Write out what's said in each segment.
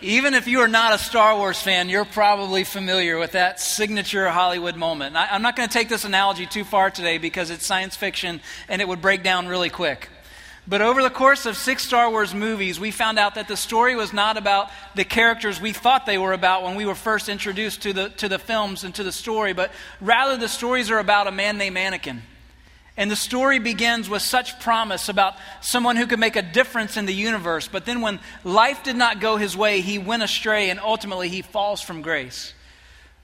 Even if you are not a Star Wars fan, you're probably familiar with that signature Hollywood moment. I, am not going to take this analogy too far today because it's science fiction and it would break down really quick. But over the course of six Star Wars movies, we found out that the story was not about the characters we thought they were about when we were first introduced to the, to the films and to the story, but rather the stories are about a man named Anakin. And the story begins with such promise about someone who could make a difference in the universe. But then, when life did not go his way, he went astray and ultimately he falls from grace.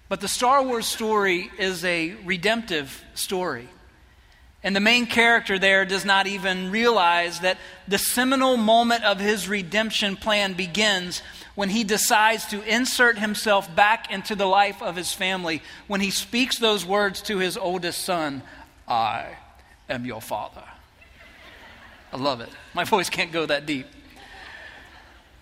But the Star Wars story is a redemptive story. And the main character there does not even realize that the seminal moment of his redemption plan begins when he decides to insert himself back into the life of his family, when he speaks those words to his oldest son I am your father. I love it. My voice can't go that deep.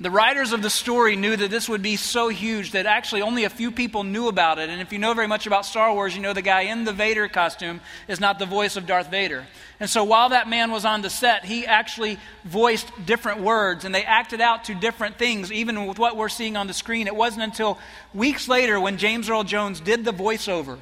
The writers of the story knew that this would be so huge that actually only a few people knew about it. And if you know very much about Star Wars, you know the guy in the Vader costume is not the voice of Darth Vader. And so while that man was on the set, he actually voiced different words and they acted out to different things, even with what we're seeing on the screen. It wasn't until weeks later when James Earl Jones did the voiceover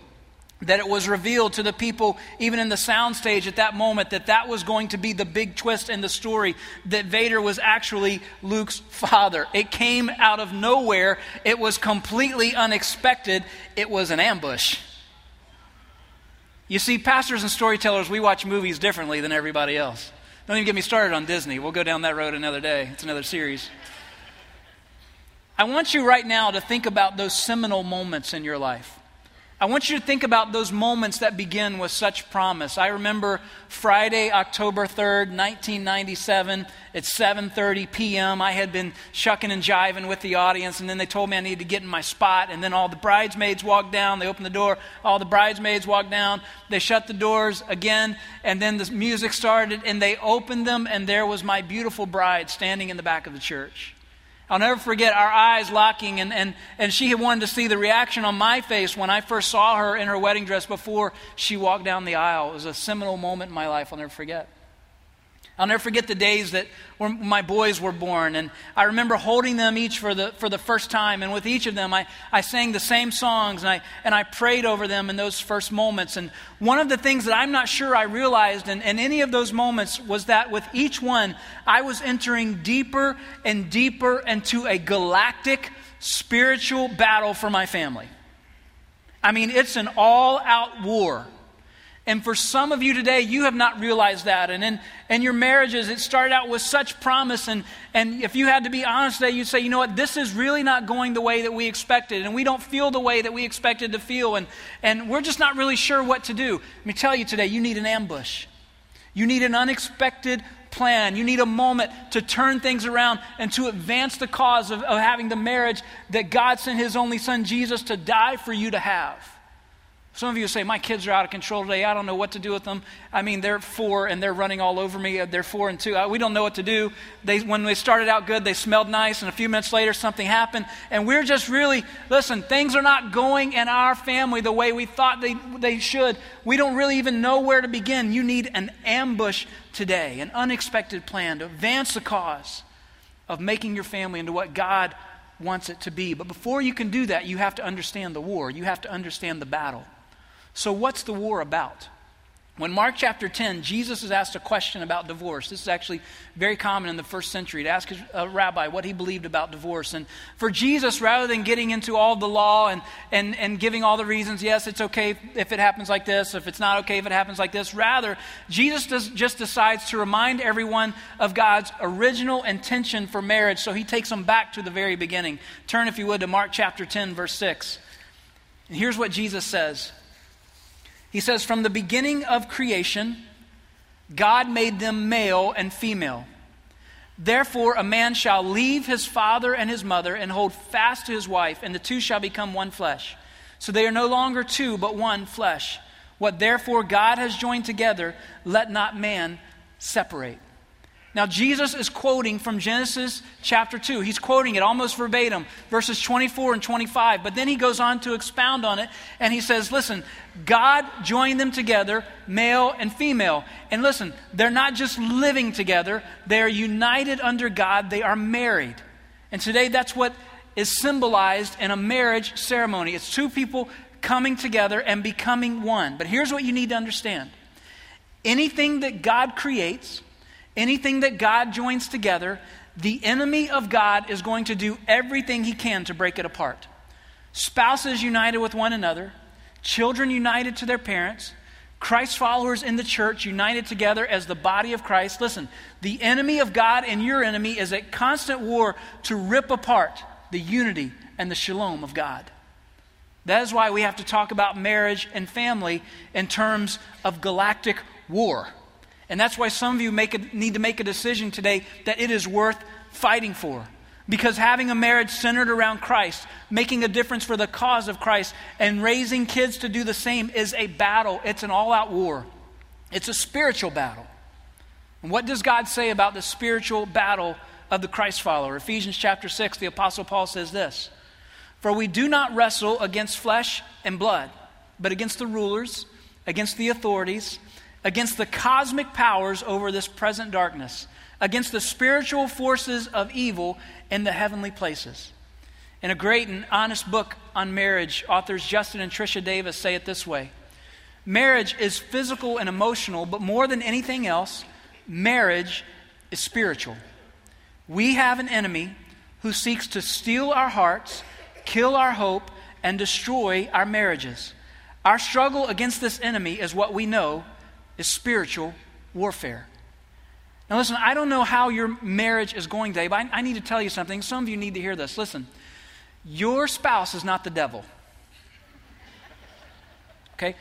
that it was revealed to the people, even in the soundstage at that moment, that that was going to be the big twist in the story, that Vader was actually Luke's father. It came out of nowhere, it was completely unexpected, it was an ambush. You see, pastors and storytellers, we watch movies differently than everybody else. Don't even get me started on Disney. We'll go down that road another day. It's another series. I want you right now to think about those seminal moments in your life. I want you to think about those moments that begin with such promise. I remember Friday, October 3rd, 1997, at 7:30 p.m. I had been shucking and jiving with the audience and then they told me I needed to get in my spot and then all the bridesmaids walked down, they opened the door, all the bridesmaids walked down, they shut the doors again and then the music started and they opened them and there was my beautiful bride standing in the back of the church. I'll never forget our eyes locking, and, and, and she had wanted to see the reaction on my face when I first saw her in her wedding dress before she walked down the aisle. It was a seminal moment in my life I'll never forget. I'll never forget the days that when my boys were born. And I remember holding them each for the, for the first time. And with each of them, I, I sang the same songs and I, and I prayed over them in those first moments. And one of the things that I'm not sure I realized in, in any of those moments was that with each one, I was entering deeper and deeper into a galactic spiritual battle for my family. I mean, it's an all out war and for some of you today, you have not realized that. And in, in your marriages, it started out with such promise. And, and if you had to be honest today, you'd say, you know what, this is really not going the way that we expected. And we don't feel the way that we expected to feel. And, and we're just not really sure what to do. Let me tell you today, you need an ambush. You need an unexpected plan. You need a moment to turn things around and to advance the cause of, of having the marriage that God sent His only Son, Jesus, to die for you to have. Some of you say, My kids are out of control today. I don't know what to do with them. I mean, they're four and they're running all over me. They're four and two. Uh, we don't know what to do. They, when they started out good, they smelled nice, and a few minutes later, something happened. And we're just really, listen, things are not going in our family the way we thought they, they should. We don't really even know where to begin. You need an ambush today, an unexpected plan to advance the cause of making your family into what God wants it to be. But before you can do that, you have to understand the war, you have to understand the battle. So, what's the war about? When Mark chapter 10, Jesus is asked a question about divorce. This is actually very common in the first century to ask a uh, rabbi what he believed about divorce. And for Jesus, rather than getting into all the law and, and, and giving all the reasons, yes, it's okay if it happens like this, if it's not okay if it happens like this, rather, Jesus does, just decides to remind everyone of God's original intention for marriage. So he takes them back to the very beginning. Turn, if you would, to Mark chapter 10, verse 6. And here's what Jesus says. He says, From the beginning of creation, God made them male and female. Therefore, a man shall leave his father and his mother and hold fast to his wife, and the two shall become one flesh. So they are no longer two, but one flesh. What therefore God has joined together, let not man separate. Now, Jesus is quoting from Genesis chapter 2. He's quoting it almost verbatim, verses 24 and 25. But then he goes on to expound on it, and he says, Listen, God joined them together, male and female. And listen, they're not just living together, they are united under God, they are married. And today, that's what is symbolized in a marriage ceremony. It's two people coming together and becoming one. But here's what you need to understand anything that God creates, anything that God joins together, the enemy of God is going to do everything he can to break it apart. Spouses united with one another, children united to their parents, Christ followers in the church united together as the body of Christ. Listen, the enemy of God and your enemy is at constant war to rip apart the unity and the shalom of God. That is why we have to talk about marriage and family in terms of galactic war. And that's why some of you a, need to make a decision today that it is worth fighting for. Because having a marriage centered around Christ, making a difference for the cause of Christ, and raising kids to do the same is a battle. It's an all out war, it's a spiritual battle. And what does God say about the spiritual battle of the Christ follower? Ephesians chapter 6, the Apostle Paul says this For we do not wrestle against flesh and blood, but against the rulers, against the authorities, against the cosmic powers over this present darkness against the spiritual forces of evil in the heavenly places. In a great and honest book on marriage, authors Justin and Trisha Davis say it this way Marriage is physical and emotional, but more than anything else, marriage is spiritual. We have an enemy who seeks to steal our hearts, kill our hope, and destroy our marriages. Our struggle against this enemy is what we know is spiritual warfare. Now, listen, I don't know how your marriage is going today, but I, I need to tell you something. Some of you need to hear this. Listen, your spouse is not the devil. Okay?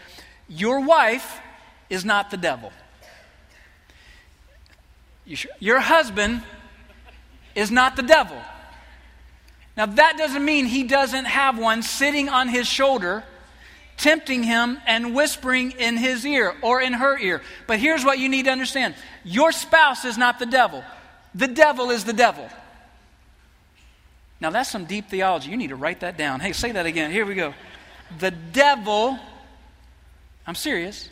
Your wife is not the devil. Your husband is not the devil. Now, that doesn't mean he doesn't have one sitting on his shoulder tempting him and whispering in his ear or in her ear. But here's what you need to understand your spouse is not the devil, the devil is the devil. Now, that's some deep theology. You need to write that down. Hey, say that again. Here we go. The devil, I'm serious,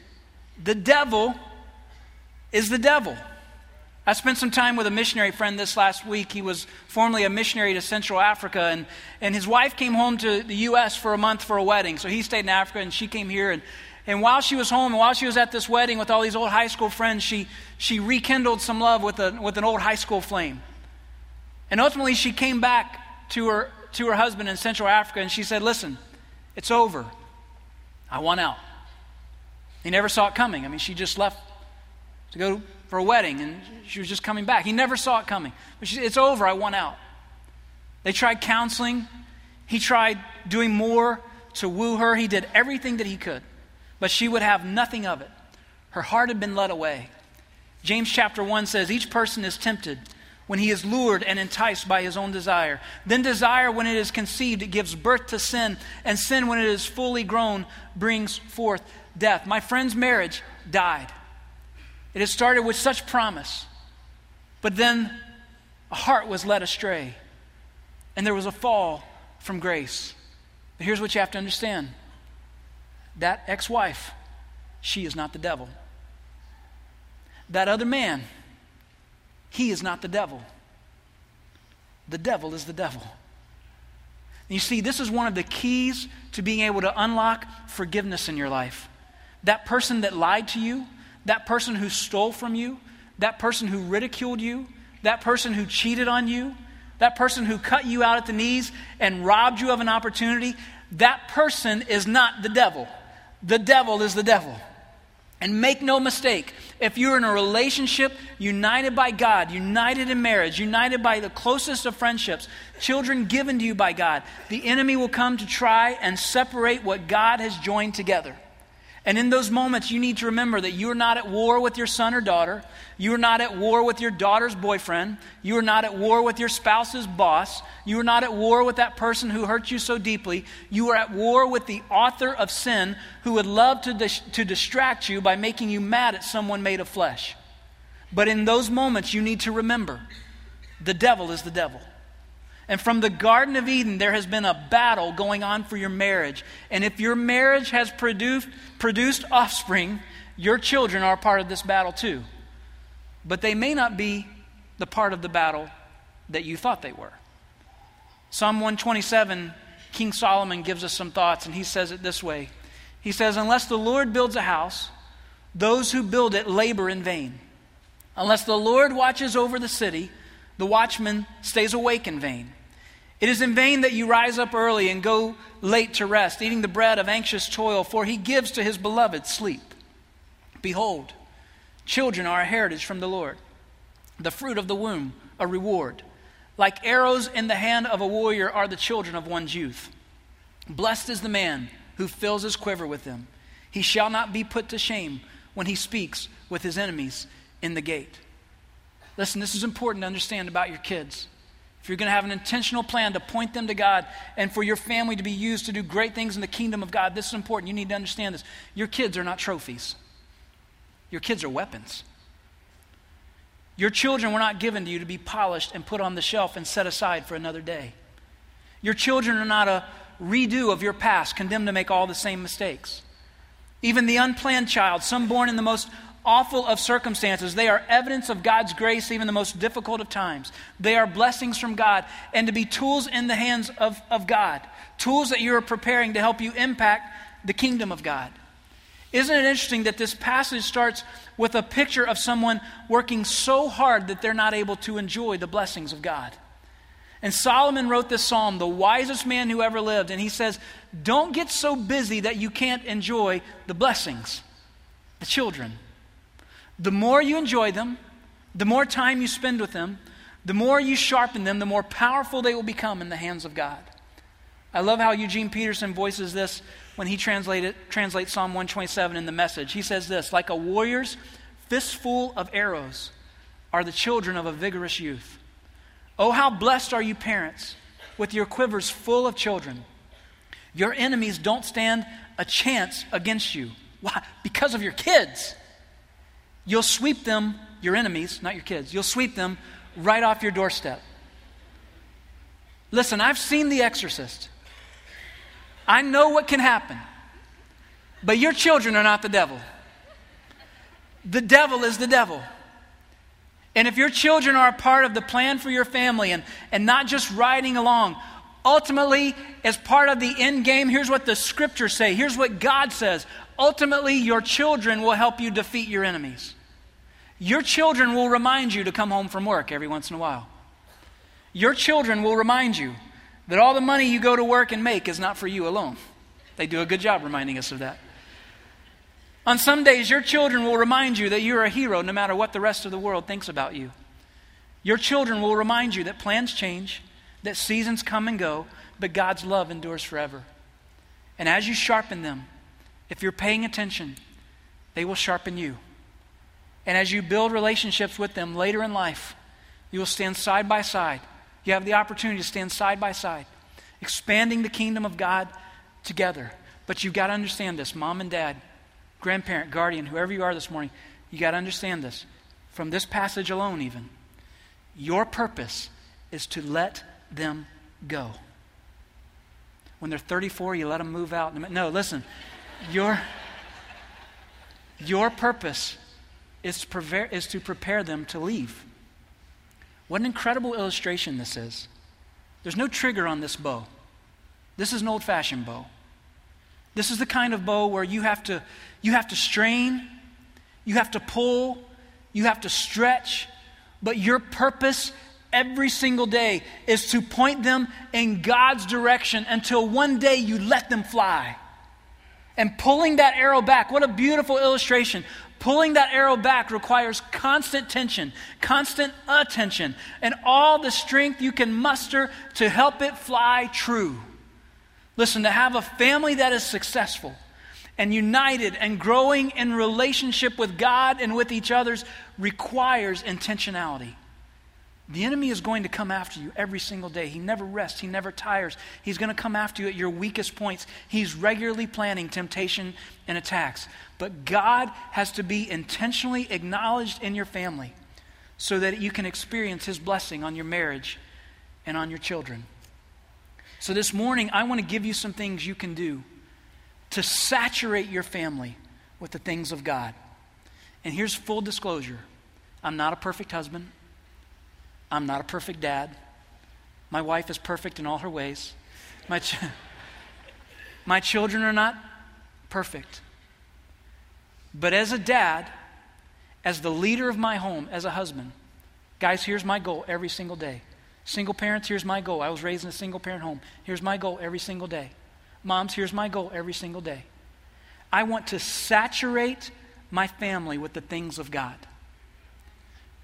the devil is the devil. I spent some time with a missionary friend this last week. He was formerly a missionary to Central Africa, and, and his wife came home to the U.S. for a month for a wedding. So he stayed in Africa, and she came here. And, and while she was home, and while she was at this wedding with all these old high school friends, she, she rekindled some love with, a, with an old high school flame. And ultimately, she came back to her, to her husband in Central Africa, and she said, Listen, it's over. I want out. He never saw it coming. I mean, she just left to go for a wedding, and she was just coming back. He never saw it coming. But she said, It's over. I want out. They tried counseling. He tried doing more to woo her. He did everything that he could. But she would have nothing of it. Her heart had been led away. James chapter 1 says, Each person is tempted when he is lured and enticed by his own desire. Then desire, when it is conceived, it gives birth to sin. And sin, when it is fully grown, brings forth death. My friend's marriage died. It had started with such promise, but then a heart was led astray, and there was a fall from grace. But here's what you have to understand that ex wife, she is not the devil. That other man, he is not the devil. The devil is the devil. You see, this is one of the keys to being able to unlock forgiveness in your life. That person that lied to you, that person who stole from you, that person who ridiculed you, that person who cheated on you, that person who cut you out at the knees and robbed you of an opportunity, that person is not the devil. The devil is the devil. And make no mistake, if you're in a relationship united by God, united in marriage, united by the closest of friendships, children given to you by God, the enemy will come to try and separate what God has joined together. And in those moments, you need to remember that you are not at war with your son or daughter. You are not at war with your daughter's boyfriend. You are not at war with your spouse's boss. You are not at war with that person who hurt you so deeply. You are at war with the author of sin who would love to, dis- to distract you by making you mad at someone made of flesh. But in those moments, you need to remember the devil is the devil. And from the Garden of Eden, there has been a battle going on for your marriage. And if your marriage has produced, produced offspring, your children are part of this battle too. But they may not be the part of the battle that you thought they were. Psalm 127, King Solomon gives us some thoughts, and he says it this way He says, Unless the Lord builds a house, those who build it labor in vain. Unless the Lord watches over the city, the watchman stays awake in vain. It is in vain that you rise up early and go late to rest, eating the bread of anxious toil, for he gives to his beloved sleep. Behold, children are a heritage from the Lord, the fruit of the womb, a reward. Like arrows in the hand of a warrior are the children of one's youth. Blessed is the man who fills his quiver with them. He shall not be put to shame when he speaks with his enemies in the gate. Listen, this is important to understand about your kids. If you're going to have an intentional plan to point them to God and for your family to be used to do great things in the kingdom of God, this is important. You need to understand this. Your kids are not trophies, your kids are weapons. Your children were not given to you to be polished and put on the shelf and set aside for another day. Your children are not a redo of your past, condemned to make all the same mistakes. Even the unplanned child, some born in the most awful of circumstances, they are evidence of God's grace, even the most difficult of times. They are blessings from God and to be tools in the hands of, of God, tools that you are preparing to help you impact the kingdom of God. Isn't it interesting that this passage starts with a picture of someone working so hard that they're not able to enjoy the blessings of God? And Solomon wrote this psalm, the wisest man who ever lived, and he says, Don't get so busy that you can't enjoy the blessings, the children. The more you enjoy them, the more time you spend with them, the more you sharpen them, the more powerful they will become in the hands of God. I love how Eugene Peterson voices this when he translated, translates Psalm 127 in the message. He says this Like a warrior's fistful of arrows are the children of a vigorous youth. Oh, how blessed are you, parents, with your quivers full of children. Your enemies don't stand a chance against you. Why? Because of your kids. You'll sweep them, your enemies, not your kids, you'll sweep them right off your doorstep. Listen, I've seen The Exorcist. I know what can happen. But your children are not the devil. The devil is the devil. And if your children are a part of the plan for your family and, and not just riding along, ultimately, as part of the end game, here's what the scriptures say. Here's what God says. Ultimately, your children will help you defeat your enemies. Your children will remind you to come home from work every once in a while. Your children will remind you that all the money you go to work and make is not for you alone. They do a good job reminding us of that. On some days, your children will remind you that you're a hero no matter what the rest of the world thinks about you. Your children will remind you that plans change, that seasons come and go, but God's love endures forever. And as you sharpen them, if you're paying attention, they will sharpen you. And as you build relationships with them later in life, you will stand side by side you have the opportunity to stand side by side, expanding the kingdom of God together. But you've got to understand this, mom and dad, grandparent, guardian, whoever you are this morning, you got to understand this. From this passage alone, even, your purpose is to let them go. When they're 34, you let them move out. No, listen. Your, your purpose is to, prepare, is to prepare them to leave. What an incredible illustration this is. There's no trigger on this bow. This is an old fashioned bow. This is the kind of bow where you have to, you have to strain, you have to pull, you have to stretch, but your purpose every single day is to point them in God's direction until one day you let them fly. And pulling that arrow back, what a beautiful illustration Pulling that arrow back requires constant tension, constant attention, and all the strength you can muster to help it fly true. Listen, to have a family that is successful and united and growing in relationship with God and with each others requires intentionality. The enemy is going to come after you every single day. He never rests, he never tires. He's going to come after you at your weakest points. He's regularly planning temptation and attacks. But God has to be intentionally acknowledged in your family so that you can experience his blessing on your marriage and on your children. So this morning, I want to give you some things you can do to saturate your family with the things of God. And here's full disclosure I'm not a perfect husband. I'm not a perfect dad. My wife is perfect in all her ways. My, ch- my children are not perfect. But as a dad, as the leader of my home, as a husband, guys, here's my goal every single day. Single parents, here's my goal. I was raised in a single parent home. Here's my goal every single day. Moms, here's my goal every single day. I want to saturate my family with the things of God.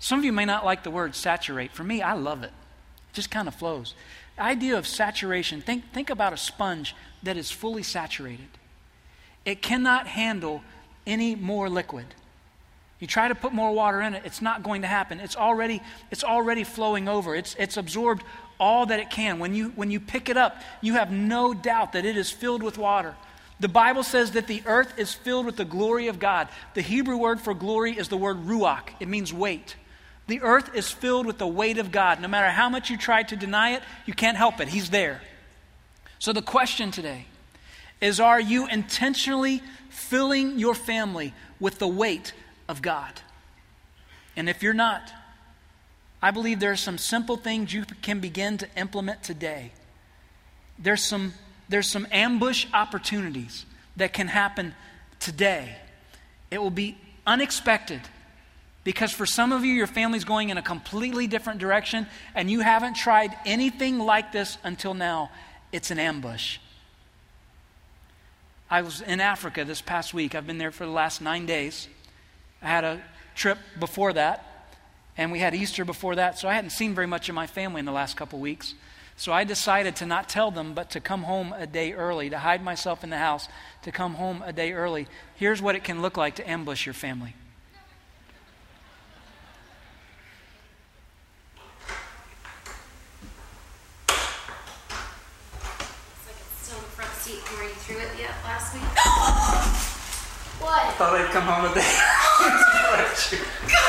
Some of you may not like the word saturate. For me, I love it. It just kind of flows. The idea of saturation, think, think about a sponge that is fully saturated. It cannot handle any more liquid. You try to put more water in it, it's not going to happen. It's already, it's already flowing over. It's, it's absorbed all that it can. When you, when you pick it up, you have no doubt that it is filled with water. The Bible says that the earth is filled with the glory of God. The Hebrew word for glory is the word ruach, it means weight. The earth is filled with the weight of God. No matter how much you try to deny it, you can't help it. He's there. So the question today is Are you intentionally filling your family with the weight of God? And if you're not, I believe there are some simple things you can begin to implement today. There's some, there's some ambush opportunities that can happen today. It will be unexpected because for some of you, your family's going in a completely different direction and you haven't tried anything like this until now. It's an ambush. I was in Africa this past week. I've been there for the last nine days. I had a trip before that, and we had Easter before that, so I hadn't seen very much of my family in the last couple weeks. So I decided to not tell them, but to come home a day early, to hide myself in the house, to come home a day early. Here's what it can look like to ambush your family. Thought I'd come home today. Oh Gosh!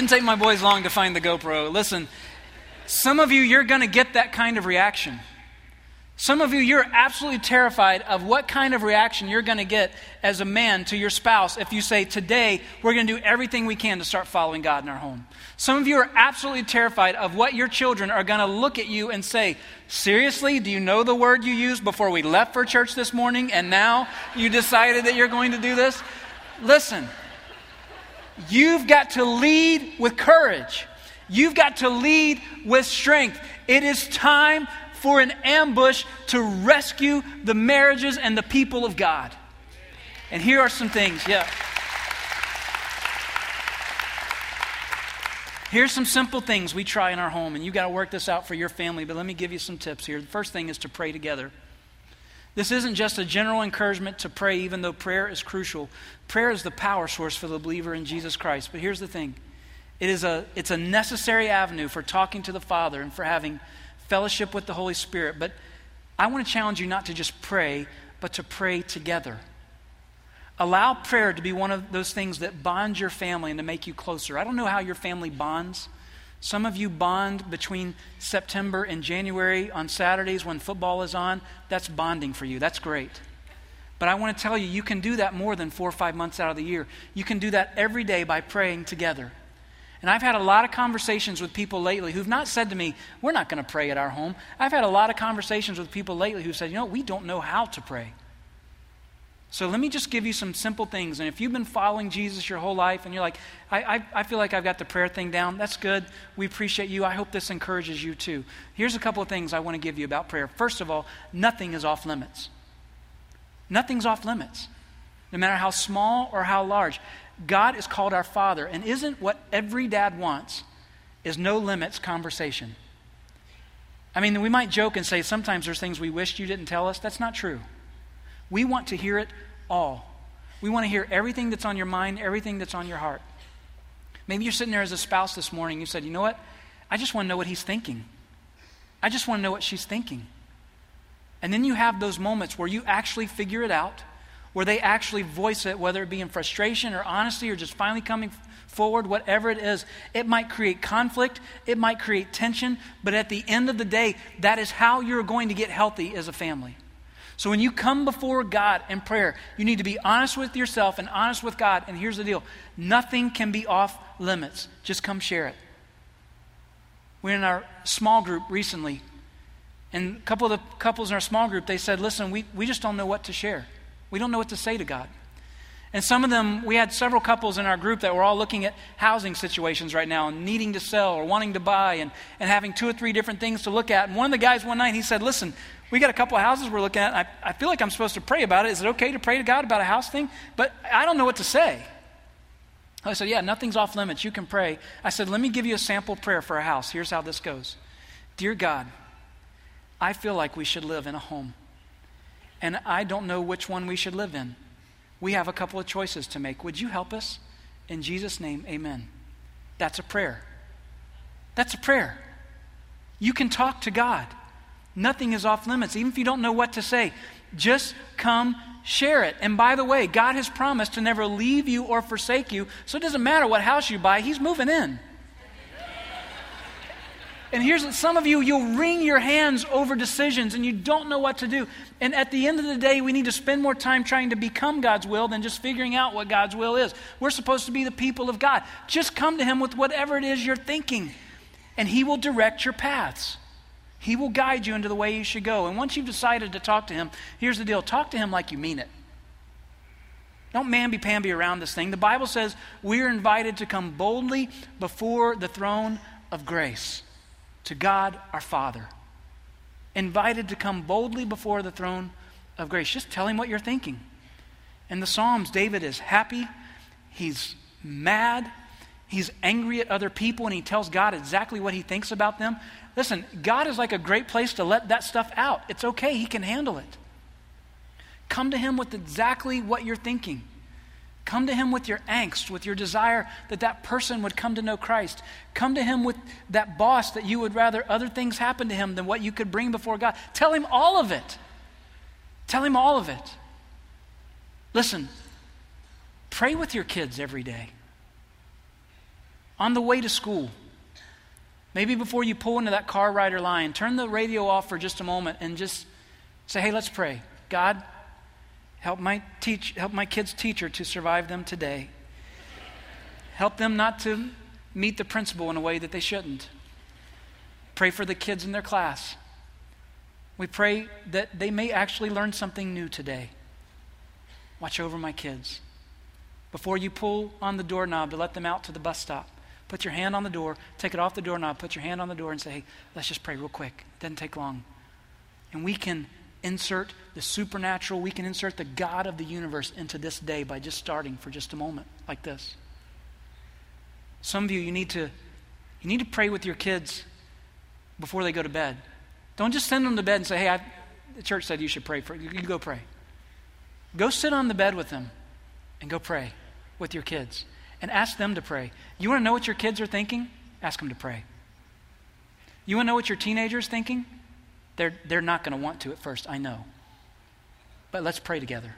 Didn't take my boys long to find the GoPro. Listen, some of you, you're going to get that kind of reaction. Some of you, you're absolutely terrified of what kind of reaction you're going to get as a man to your spouse if you say, Today, we're going to do everything we can to start following God in our home. Some of you are absolutely terrified of what your children are going to look at you and say, Seriously, do you know the word you used before we left for church this morning and now you decided that you're going to do this? Listen, You've got to lead with courage. You've got to lead with strength. It is time for an ambush to rescue the marriages and the people of God. And here are some things, yeah. Here's some simple things we try in our home, and you got to work this out for your family, but let me give you some tips here. The first thing is to pray together. This isn't just a general encouragement to pray, even though prayer is crucial. Prayer is the power source for the believer in Jesus Christ. But here's the thing it is a, it's a necessary avenue for talking to the Father and for having fellowship with the Holy Spirit. But I want to challenge you not to just pray, but to pray together. Allow prayer to be one of those things that bonds your family and to make you closer. I don't know how your family bonds. Some of you bond between September and January on Saturdays when football is on. That's bonding for you. That's great. But I want to tell you, you can do that more than four or five months out of the year. You can do that every day by praying together. And I've had a lot of conversations with people lately who've not said to me, We're not going to pray at our home. I've had a lot of conversations with people lately who said, You know, we don't know how to pray. So let me just give you some simple things. And if you've been following Jesus your whole life and you're like, I, I, I, feel like I've got the prayer thing down, that's good. We appreciate you. I hope this encourages you too. Here's a couple of things I want to give you about prayer. First of all, nothing is off limits. Nothing's off limits, no matter how small or how large. God is called our Father, and isn't what every dad wants is no limits conversation. I mean, we might joke and say sometimes there's things we wished you didn't tell us. That's not true. We want to hear it all. We want to hear everything that's on your mind, everything that's on your heart. Maybe you're sitting there as a spouse this morning. You said, you know what? I just want to know what he's thinking. I just want to know what she's thinking. And then you have those moments where you actually figure it out, where they actually voice it, whether it be in frustration or honesty or just finally coming forward, whatever it is. It might create conflict, it might create tension, but at the end of the day, that is how you're going to get healthy as a family. So when you come before God in prayer, you need to be honest with yourself and honest with God. And here's the deal nothing can be off limits. Just come share it. We're in our small group recently, and a couple of the couples in our small group, they said, Listen, we, we just don't know what to share. We don't know what to say to God. And some of them, we had several couples in our group that were all looking at housing situations right now and needing to sell or wanting to buy and, and having two or three different things to look at. And one of the guys one night, he said, Listen, we got a couple of houses we're looking at. I, I feel like I'm supposed to pray about it. Is it okay to pray to God about a house thing? But I don't know what to say. I said, Yeah, nothing's off limits. You can pray. I said, Let me give you a sample prayer for a house. Here's how this goes Dear God, I feel like we should live in a home. And I don't know which one we should live in. We have a couple of choices to make. Would you help us? In Jesus' name, amen. That's a prayer. That's a prayer. You can talk to God. Nothing is off limits. Even if you don't know what to say, just come share it. And by the way, God has promised to never leave you or forsake you, so it doesn't matter what house you buy, He's moving in. And here's some of you, you'll wring your hands over decisions and you don't know what to do. And at the end of the day, we need to spend more time trying to become God's will than just figuring out what God's will is. We're supposed to be the people of God. Just come to Him with whatever it is you're thinking, and He will direct your paths. He will guide you into the way you should go. And once you've decided to talk to Him, here's the deal talk to Him like you mean it. Don't mamby pamby around this thing. The Bible says we are invited to come boldly before the throne of grace to God our Father. Invited to come boldly before the throne of grace. Just tell him what you're thinking. In the Psalms, David is happy, he's mad, he's angry at other people, and he tells God exactly what he thinks about them. Listen, God is like a great place to let that stuff out. It's okay, he can handle it. Come to him with exactly what you're thinking. Come to Him with your angst, with your desire that that person would come to know Christ. Come to Him with that boss that you would rather other things happen to him than what you could bring before God. Tell Him all of it. Tell Him all of it. Listen, pray with your kids every day. On the way to school, maybe before you pull into that car rider line, turn the radio off for just a moment and just say, hey, let's pray. God, Help my, teach, help my kids' teacher to survive them today. Help them not to meet the principal in a way that they shouldn't. Pray for the kids in their class. We pray that they may actually learn something new today. Watch over my kids. Before you pull on the doorknob to let them out to the bus stop, put your hand on the door, take it off the doorknob, put your hand on the door, and say, hey, let's just pray real quick. It doesn't take long. And we can insert the supernatural, we can insert the God of the universe into this day by just starting for just a moment like this. Some of you, you need to, you need to pray with your kids before they go to bed. Don't just send them to bed and say, hey, I, the church said you should pray for you. Go pray. Go sit on the bed with them and go pray with your kids and ask them to pray. You want to know what your kids are thinking? Ask them to pray. You want to know what your teenager's thinking? They're, they're not going to want to at first, I know. But let's pray together.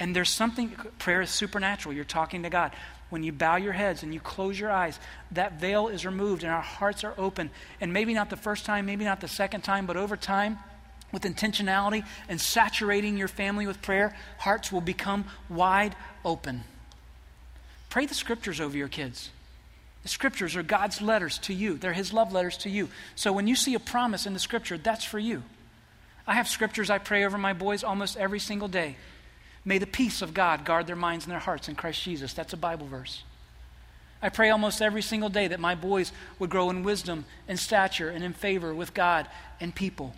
And there's something, prayer is supernatural. You're talking to God. When you bow your heads and you close your eyes, that veil is removed and our hearts are open. And maybe not the first time, maybe not the second time, but over time, with intentionality and saturating your family with prayer, hearts will become wide open. Pray the scriptures over your kids. The scriptures are God's letters to you, they're His love letters to you. So when you see a promise in the scripture, that's for you. I have scriptures I pray over my boys almost every single day. May the peace of God guard their minds and their hearts in Christ Jesus. That's a Bible verse. I pray almost every single day that my boys would grow in wisdom and stature and in favor with God and people.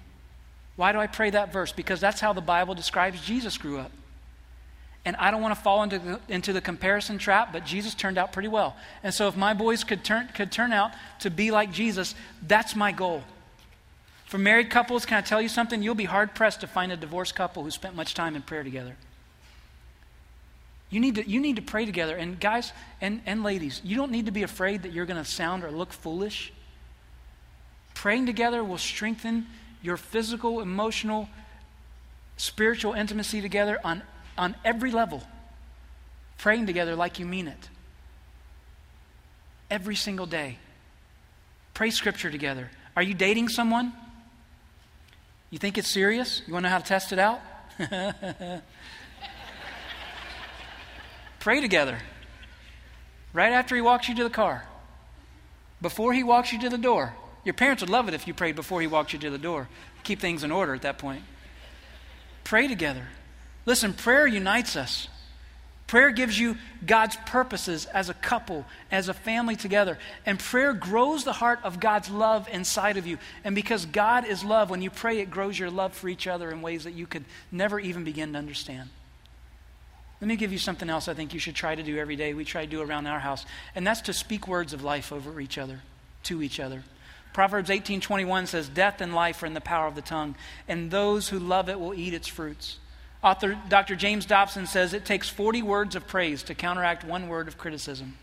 Why do I pray that verse? Because that's how the Bible describes Jesus grew up. And I don't want to fall into the, into the comparison trap, but Jesus turned out pretty well. And so if my boys could turn, could turn out to be like Jesus, that's my goal. For married couples, can I tell you something? You'll be hard pressed to find a divorced couple who spent much time in prayer together. You need to, you need to pray together. And guys and, and ladies, you don't need to be afraid that you're going to sound or look foolish. Praying together will strengthen your physical, emotional, spiritual intimacy together on, on every level. Praying together like you mean it. Every single day. Pray scripture together. Are you dating someone? You think it's serious? You want to know how to test it out? Pray together. Right after he walks you to the car. Before he walks you to the door. Your parents would love it if you prayed before he walked you to the door. Keep things in order at that point. Pray together. Listen, prayer unites us. Prayer gives you God's purposes as a couple, as a family together. And prayer grows the heart of God's love inside of you. And because God is love, when you pray, it grows your love for each other in ways that you could never even begin to understand. Let me give you something else I think you should try to do every day. We try to do around our house, and that's to speak words of life over each other, to each other. Proverbs 18:21 says, "Death and life are in the power of the tongue, and those who love it will eat its fruits." Author Dr. James Dobson says it takes 40 words of praise to counteract one word of criticism.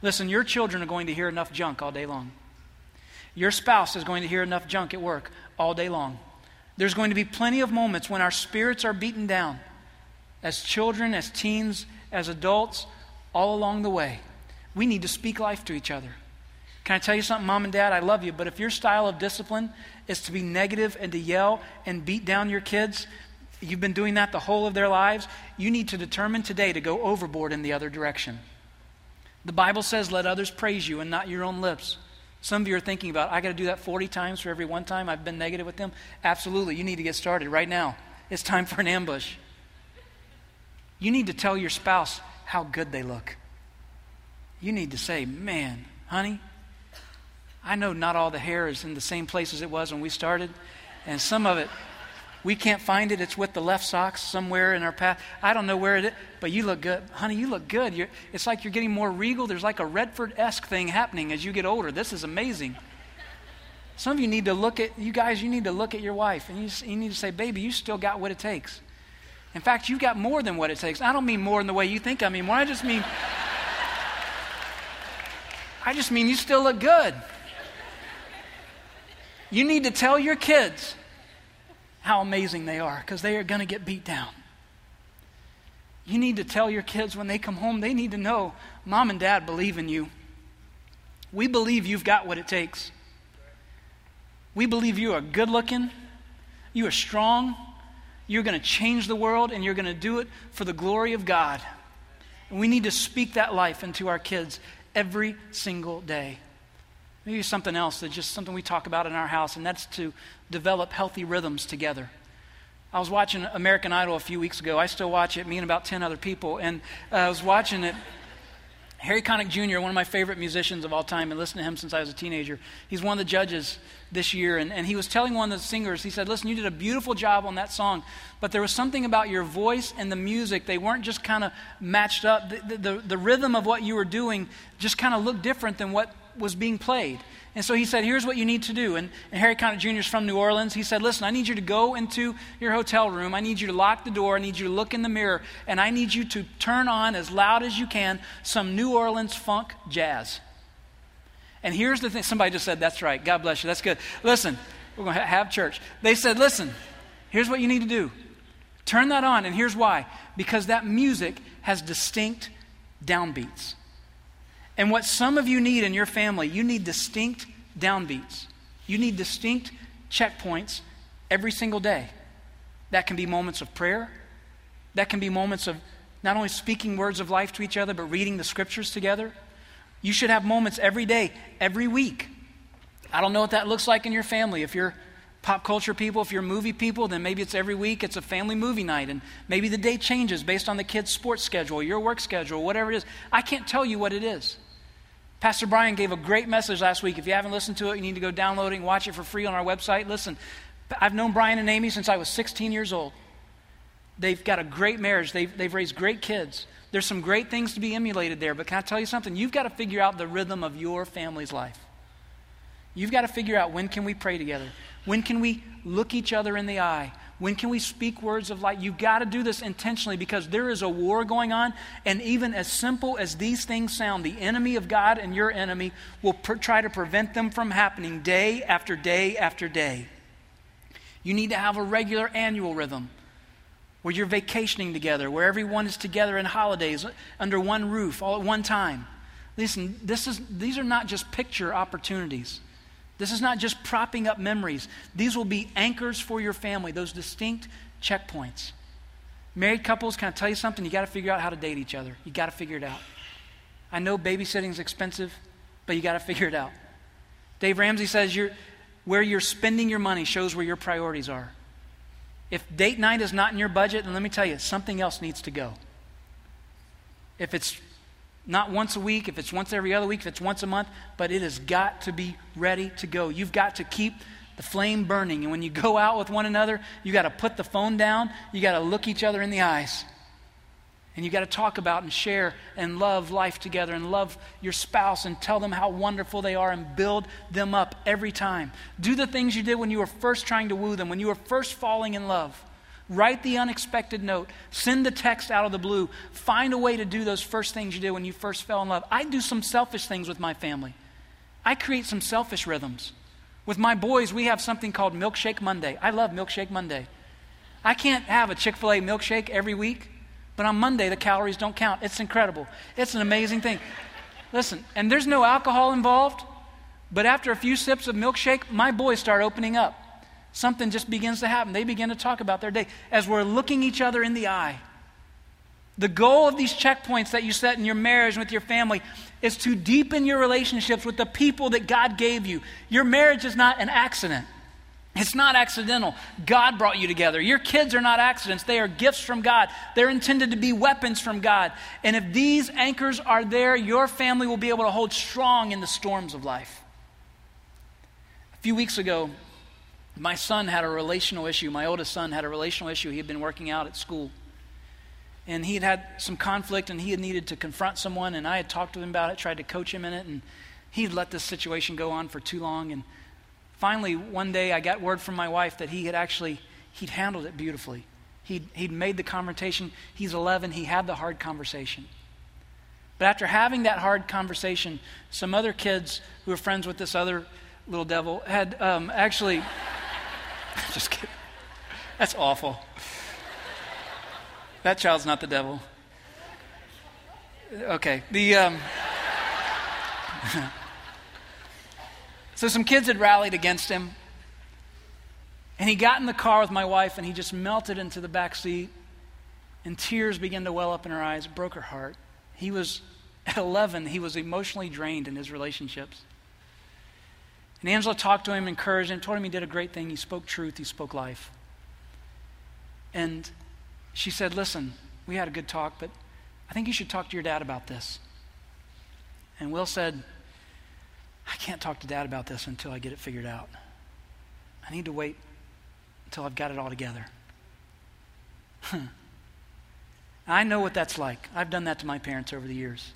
Listen, your children are going to hear enough junk all day long. Your spouse is going to hear enough junk at work all day long. There's going to be plenty of moments when our spirits are beaten down as children, as teens, as adults, all along the way. We need to speak life to each other. Can I tell you something, mom and dad? I love you, but if your style of discipline is to be negative and to yell and beat down your kids, you've been doing that the whole of their lives, you need to determine today to go overboard in the other direction. The Bible says, let others praise you and not your own lips. Some of you are thinking about, I got to do that 40 times for every one time I've been negative with them. Absolutely. You need to get started right now. It's time for an ambush. You need to tell your spouse how good they look. You need to say, man, honey, I know not all the hair is in the same place as it was when we started, and some of it we can't find it. It's with the left socks somewhere in our path. I don't know where it is, but you look good. Honey, you look good. You're, it's like you're getting more regal. There's like a Redford esque thing happening as you get older. This is amazing. Some of you need to look at, you guys, you need to look at your wife and you, you need to say, baby, you still got what it takes. In fact, you've got more than what it takes. I don't mean more in the way you think I mean more. I just mean, I just mean you still look good. You need to tell your kids how amazing they are because they are going to get beat down. You need to tell your kids when they come home, they need to know mom and dad believe in you. We believe you've got what it takes. We believe you are good looking, you are strong, you're going to change the world, and you're going to do it for the glory of God. And we need to speak that life into our kids every single day. Maybe something else that's just something we talk about in our house, and that's to develop healthy rhythms together. I was watching American Idol a few weeks ago. I still watch it, me and about 10 other people. And uh, I was watching it. Harry Connick Jr., one of my favorite musicians of all time, and listened to him since I was a teenager. He's one of the judges this year, and, and he was telling one of the singers, he said, Listen, you did a beautiful job on that song, but there was something about your voice and the music. They weren't just kind of matched up. The, the, the rhythm of what you were doing just kind of looked different than what was being played. And so he said, Here's what you need to do. And, and Harry Connick Jr. is from New Orleans. He said, Listen, I need you to go into your hotel room. I need you to lock the door. I need you to look in the mirror. And I need you to turn on as loud as you can some New Orleans funk jazz. And here's the thing somebody just said, That's right. God bless you. That's good. Listen, we're going to have church. They said, Listen, here's what you need to do turn that on. And here's why because that music has distinct downbeats. And what some of you need in your family, you need distinct downbeats. You need distinct checkpoints every single day. That can be moments of prayer. That can be moments of not only speaking words of life to each other, but reading the scriptures together. You should have moments every day, every week. I don't know what that looks like in your family. If you're pop culture people, if you're movie people, then maybe it's every week, it's a family movie night, and maybe the day changes based on the kid's sports schedule, your work schedule, whatever it is. I can't tell you what it is. Pastor Brian gave a great message last week. If you haven't listened to it, you need to go download it and watch it for free on our website. Listen, I've known Brian and Amy since I was 16 years old. They've got a great marriage, they've, they've raised great kids. There's some great things to be emulated there, but can I tell you something? You've got to figure out the rhythm of your family's life. You've got to figure out when can we pray together? When can we look each other in the eye? When can we speak words of light? You've got to do this intentionally because there is a war going on. And even as simple as these things sound, the enemy of God and your enemy will try to prevent them from happening day after day after day. You need to have a regular annual rhythm where you're vacationing together, where everyone is together in holidays uh, under one roof all at one time. Listen, this is, these are not just picture opportunities. This is not just propping up memories. These will be anchors for your family, those distinct checkpoints. Married couples, can I tell you something? You got to figure out how to date each other. You got to figure it out. I know babysitting is expensive, but you got to figure it out. Dave Ramsey says you're, where you're spending your money shows where your priorities are. If date night is not in your budget, then let me tell you, something else needs to go. If it's not once a week, if it's once every other week, if it's once a month, but it has got to be ready to go. You've got to keep the flame burning. And when you go out with one another, you got to put the phone down, you got to look each other in the eyes. And you got to talk about and share and love life together and love your spouse and tell them how wonderful they are and build them up every time. Do the things you did when you were first trying to woo them, when you were first falling in love. Write the unexpected note. Send the text out of the blue. Find a way to do those first things you did when you first fell in love. I do some selfish things with my family. I create some selfish rhythms. With my boys, we have something called Milkshake Monday. I love Milkshake Monday. I can't have a Chick fil A milkshake every week but on Monday, the calories don't count. It's incredible. It's an amazing thing. Listen, and there's no alcohol involved, but after a few sips of milkshake, my boys start opening up. Something just begins to happen. They begin to talk about their day as we're looking each other in the eye. The goal of these checkpoints that you set in your marriage and with your family is to deepen your relationships with the people that God gave you. Your marriage is not an accident. It's not accidental. God brought you together. Your kids are not accidents, they are gifts from God. They're intended to be weapons from God. And if these anchors are there, your family will be able to hold strong in the storms of life. A few weeks ago, my son had a relational issue. My oldest son had a relational issue. He had been working out at school. And he had had some conflict and he had needed to confront someone. And I had talked to him about it, tried to coach him in it. And he'd let this situation go on for too long. And finally, one day I got word from my wife that he had actually, he'd handled it beautifully. He'd, he'd made the confrontation. He's 11. He had the hard conversation. But after having that hard conversation, some other kids who were friends with this other little devil had um, actually, just kidding. That's awful. That child's not the devil. Okay. The. Um, So some kids had rallied against him. And he got in the car with my wife and he just melted into the back seat. And tears began to well up in her eyes. It broke her heart. He was, at 11, he was emotionally drained in his relationships. And Angela talked to him, encouraged him, told him he did a great thing. He spoke truth, he spoke life. And she said, Listen, we had a good talk, but I think you should talk to your dad about this. And Will said, I can't talk to dad about this until I get it figured out. I need to wait until I've got it all together. I know what that's like. I've done that to my parents over the years.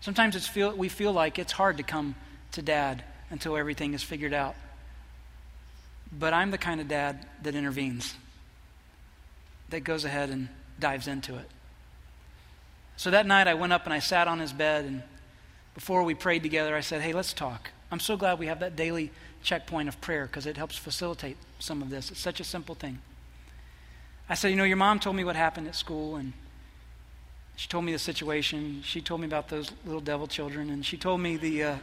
Sometimes it's feel, we feel like it's hard to come to dad until everything is figured out. But I'm the kind of dad that intervenes, that goes ahead and dives into it. So that night I went up and I sat on his bed and before we prayed together, I said, hey, let's talk. I'm so glad we have that daily checkpoint of prayer because it helps facilitate some of this. It's such a simple thing. I said, you know, your mom told me what happened at school, and she told me the situation. She told me about those little devil children, and she told me the. Uh,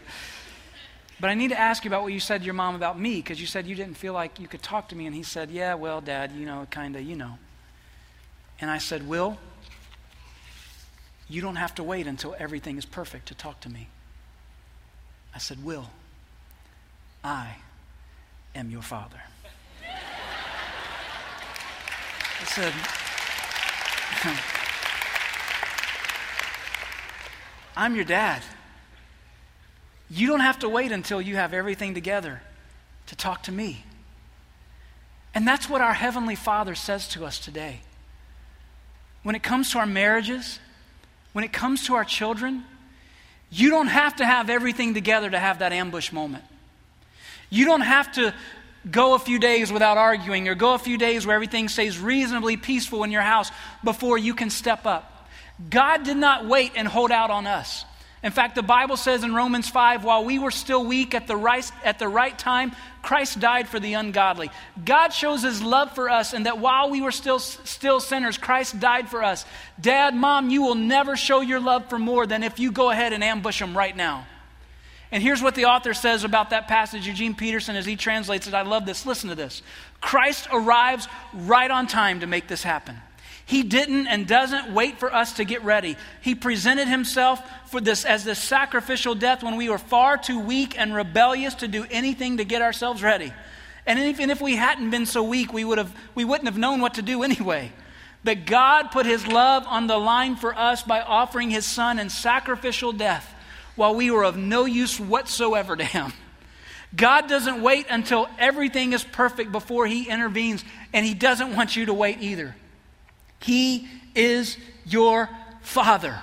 but I need to ask you about what you said to your mom about me because you said you didn't feel like you could talk to me. And he said, Yeah, well, Dad, you know, kind of, you know. And I said, Will, you don't have to wait until everything is perfect to talk to me. I said, Will, I am your father. I said, I'm your dad. You don't have to wait until you have everything together to talk to me. And that's what our Heavenly Father says to us today. When it comes to our marriages, when it comes to our children, you don't have to have everything together to have that ambush moment. You don't have to go a few days without arguing or go a few days where everything stays reasonably peaceful in your house before you can step up. God did not wait and hold out on us. In fact, the Bible says in Romans 5 while we were still weak at the, right, at the right time, Christ died for the ungodly. God shows his love for us, and that while we were still, still sinners, Christ died for us. Dad, mom, you will never show your love for more than if you go ahead and ambush them right now. And here's what the author says about that passage, Eugene Peterson, as he translates it. I love this. Listen to this. Christ arrives right on time to make this happen. He didn't and doesn't wait for us to get ready. He presented himself for this as this sacrificial death when we were far too weak and rebellious to do anything to get ourselves ready. And even if we hadn't been so weak, we, would have, we wouldn't have known what to do anyway. But God put his love on the line for us by offering his son in sacrificial death while we were of no use whatsoever to him. God doesn't wait until everything is perfect before he intervenes, and he doesn't want you to wait either. He is your Father.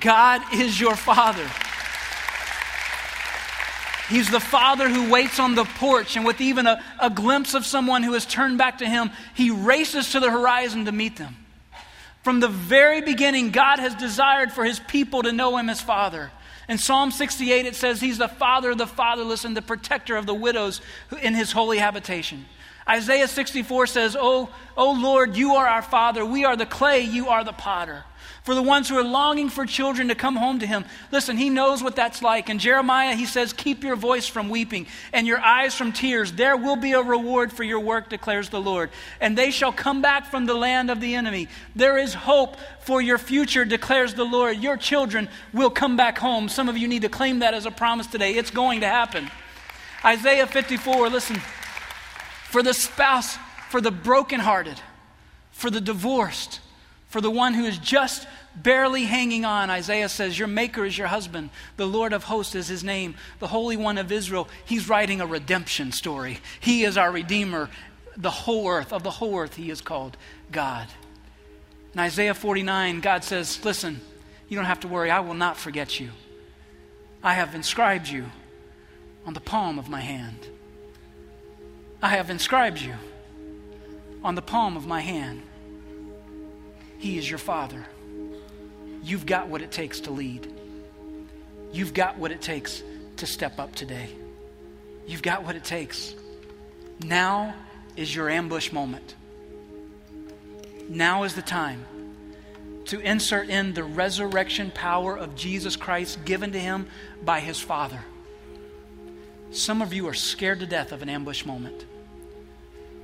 God is your Father. He's the Father who waits on the porch, and with even a, a glimpse of someone who has turned back to Him, He races to the horizon to meet them. From the very beginning, God has desired for His people to know Him as Father. In Psalm 68, it says, He's the Father of the fatherless and the protector of the widows in His holy habitation. Isaiah 64 says, oh, oh Lord, you are our Father. We are the clay, you are the potter. For the ones who are longing for children to come home to him, listen, he knows what that's like. In Jeremiah, he says, Keep your voice from weeping and your eyes from tears. There will be a reward for your work, declares the Lord. And they shall come back from the land of the enemy. There is hope for your future, declares the Lord. Your children will come back home. Some of you need to claim that as a promise today. It's going to happen. Isaiah 54, listen for the spouse, for the brokenhearted, for the divorced, for the one who is just barely hanging on. Isaiah says, Your maker is your husband. The Lord of hosts is his name. The Holy One of Israel. He's writing a redemption story. He is our Redeemer. The whole earth, of the whole earth, he is called God. In Isaiah 49, God says, Listen, you don't have to worry. I will not forget you. I have inscribed you on the palm of my hand. I have inscribed you on the palm of my hand. He is your father. You've got what it takes to lead. You've got what it takes to step up today. You've got what it takes. Now is your ambush moment. Now is the time to insert in the resurrection power of Jesus Christ given to him by his Father. Some of you are scared to death of an ambush moment.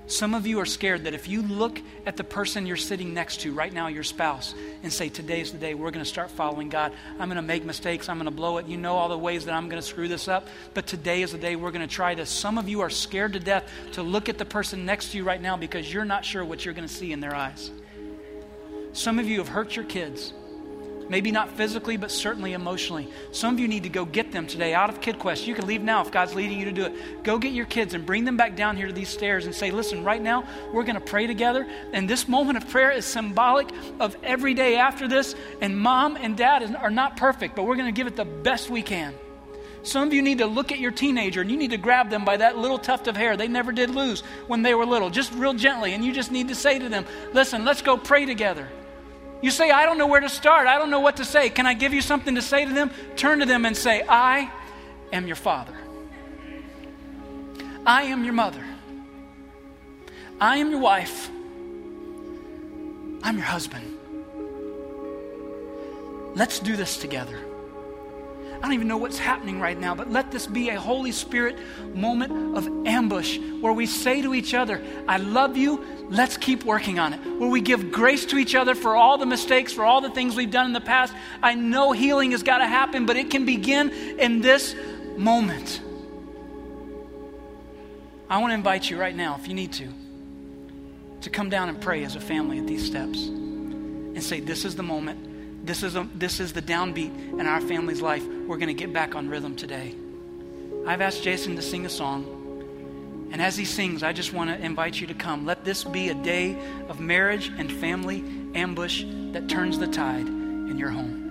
Some of you are scared that if you look at the person you're sitting next to right now, your spouse, and say, Today's the day we're going to start following God. I'm going to make mistakes. I'm going to blow it. You know all the ways that I'm going to screw this up, but today is the day we're going to try this. Some of you are scared to death to look at the person next to you right now because you're not sure what you're going to see in their eyes. Some of you have hurt your kids. Maybe not physically, but certainly emotionally. Some of you need to go get them today out of KidQuest. You can leave now if God's leading you to do it. Go get your kids and bring them back down here to these stairs and say, listen, right now we're going to pray together. And this moment of prayer is symbolic of every day after this. And mom and dad are not perfect, but we're going to give it the best we can. Some of you need to look at your teenager and you need to grab them by that little tuft of hair they never did lose when they were little, just real gently. And you just need to say to them, listen, let's go pray together. You say, I don't know where to start. I don't know what to say. Can I give you something to say to them? Turn to them and say, I am your father. I am your mother. I am your wife. I'm your husband. Let's do this together. I don't even know what's happening right now, but let this be a Holy Spirit moment of ambush where we say to each other, I love you. Let's keep working on it. Where we give grace to each other for all the mistakes, for all the things we've done in the past. I know healing has got to happen, but it can begin in this moment. I want to invite you right now, if you need to, to come down and pray as a family at these steps and say, This is the moment this is, a, this is the downbeat in our family's life. We're going to get back on rhythm today. I've asked Jason to sing a song. And as he sings, I just want to invite you to come. Let this be a day of marriage and family ambush that turns the tide in your home.